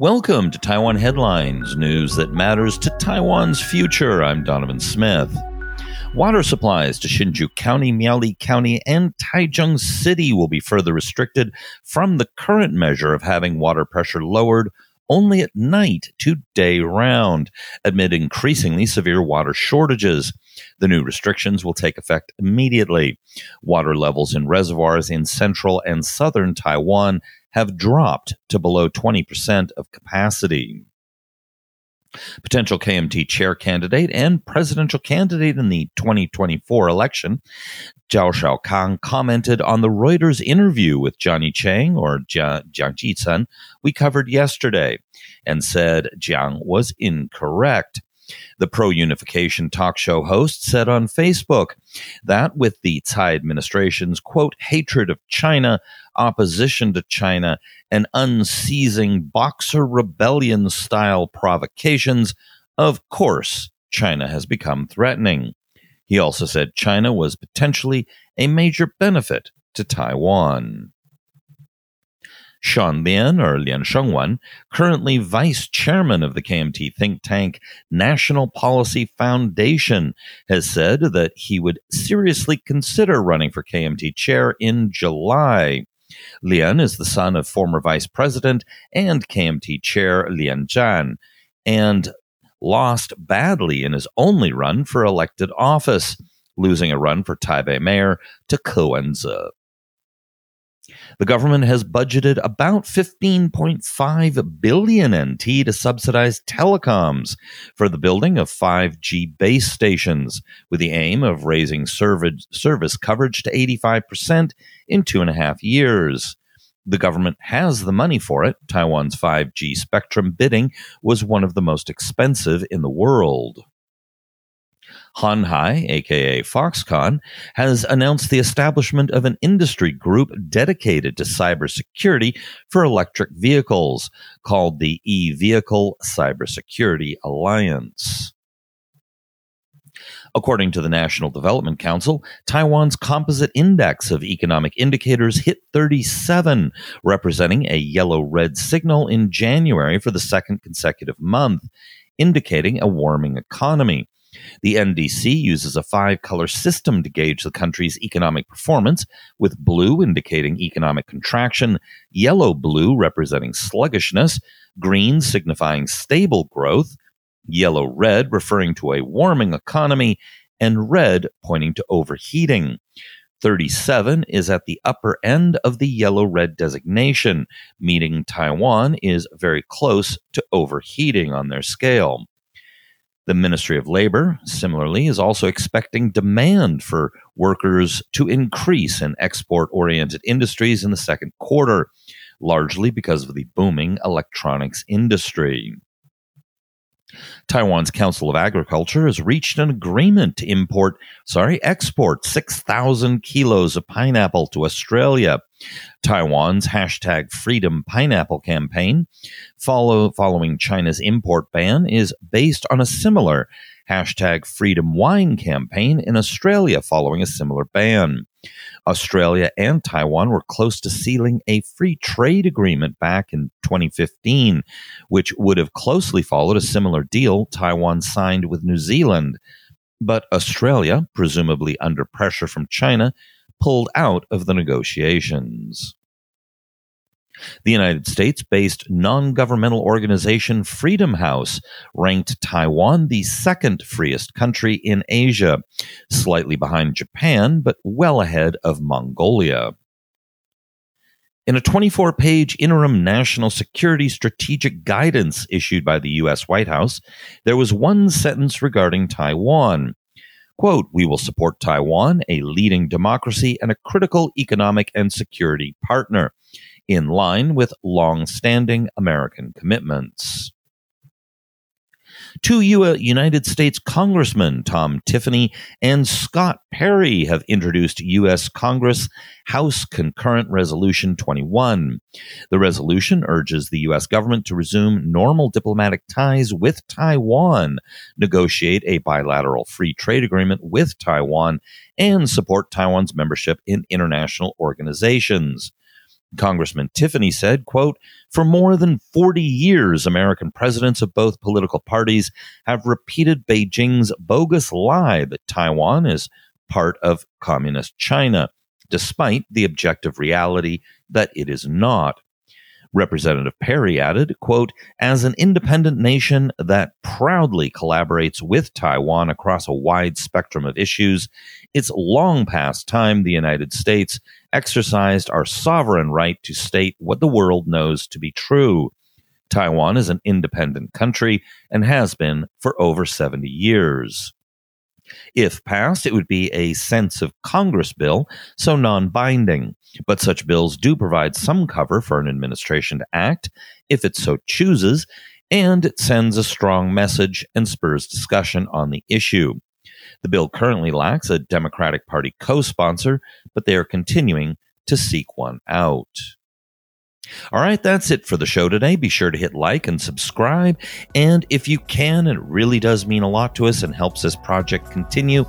Welcome to Taiwan Headlines, news that matters to Taiwan's future. I'm Donovan Smith. Water supplies to Hsinchu County, Miaoli County, and Taichung City will be further restricted from the current measure of having water pressure lowered only at night to day round, amid increasingly severe water shortages. The new restrictions will take effect immediately. Water levels in reservoirs in central and southern Taiwan have dropped to below 20% of capacity. Potential KMT chair candidate and presidential candidate in the 2024 election, Zhao Shaokang commented on the Reuters interview with Johnny Chiang or Jiang Qichen we covered yesterday and said Jiang was incorrect. The pro unification talk show host said on Facebook that with the Tsai administration's quote hatred of China, opposition to China, and unceasing Boxer rebellion style provocations, of course, China has become threatening. He also said China was potentially a major benefit to Taiwan. Sean Lien, or Lian Shengwen, currently vice chairman of the KMT think tank National Policy Foundation, has said that he would seriously consider running for KMT chair in July. Lian is the son of former vice president and KMT chair Lian Zhan, and lost badly in his only run for elected office, losing a run for Taipei mayor to Ko Wen-je. The government has budgeted about 15.5 billion NT to subsidize telecoms for the building of 5G base stations, with the aim of raising service, coverage to 85% in two and a half years. The government has the money for it. Taiwan's 5G spectrum bidding was one of the most expensive in the world. Hon Hai, aka Foxconn, has announced the establishment of an industry group dedicated to cybersecurity for electric vehicles called the E Vehicle Cybersecurity Alliance. According to the National Development Council, Taiwan's composite index of economic indicators hit 37, representing a yellow red signal in January for the second consecutive month, indicating a warming economy. The NDC uses a five color system to gauge the country's economic performance, with blue indicating economic contraction, yellow blue representing sluggishness, green signifying stable growth, yellow red referring to a warming economy, and red pointing to overheating. 37 is at the upper end of the yellow red designation, meaning Taiwan is very close to overheating on their scale. The Ministry of Labor, similarly, is also expecting demand for workers to increase in export oriented industries in the second quarter, largely because of the booming electronics industry. Taiwan's Council of Agriculture has reached an agreement to import, sorry, export 6,000 kilos of pineapple to Australia. Taiwan's hashtag Freedom Pineapple campaign, follow, following China's import ban, is based on a similar hashtag Freedom Wine campaign in Australia following a similar ban. Australia and Taiwan were close to sealing a free trade agreement back in 2015, which would have closely followed a similar deal Taiwan signed with New Zealand. But Australia, presumably under pressure from China, pulled out of the negotiations. The United States based non governmental organization Freedom House ranked Taiwan the second freest country in Asia, slightly behind Japan, but well ahead of Mongolia. In a 24 page interim national security strategic guidance issued by the U.S. White House, there was one sentence regarding Taiwan. Quote, we will support Taiwan, a leading democracy and a critical economic and security partner in line with long standing American commitments. Two uh, United States Congressmen, Tom Tiffany and Scott Perry, have introduced U.S. Congress House Concurrent Resolution 21. The resolution urges the U.S. government to resume normal diplomatic ties with Taiwan, negotiate a bilateral free trade agreement with Taiwan, and support Taiwan's membership in international organizations. Congressman Tiffany said, quote, For more than 40 years, American presidents of both political parties have repeated Beijing's bogus lie that Taiwan is part of communist China, despite the objective reality that it is not. Representative Perry added, quote, as an independent nation that proudly collaborates with Taiwan across a wide spectrum of issues, it's long past time the United States exercised our sovereign right to state what the world knows to be true. Taiwan is an independent country and has been for over 70 years. If passed, it would be a sense of Congress bill, so non binding. But such bills do provide some cover for an administration to act if it so chooses, and it sends a strong message and spurs discussion on the issue. The bill currently lacks a Democratic Party co sponsor, but they are continuing to seek one out. All right, that's it for the show today. Be sure to hit like and subscribe. And if you can, it really does mean a lot to us and helps this project continue,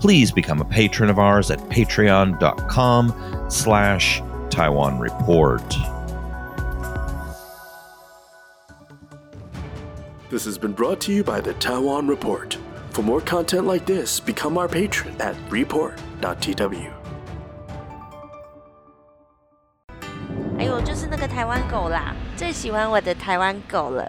please become a patron of ours at patreon.com slash Taiwan Report. This has been brought to you by the Taiwan Report. For more content like this, become our patron at report.tw. 台湾狗啦，最喜欢我的台湾狗了。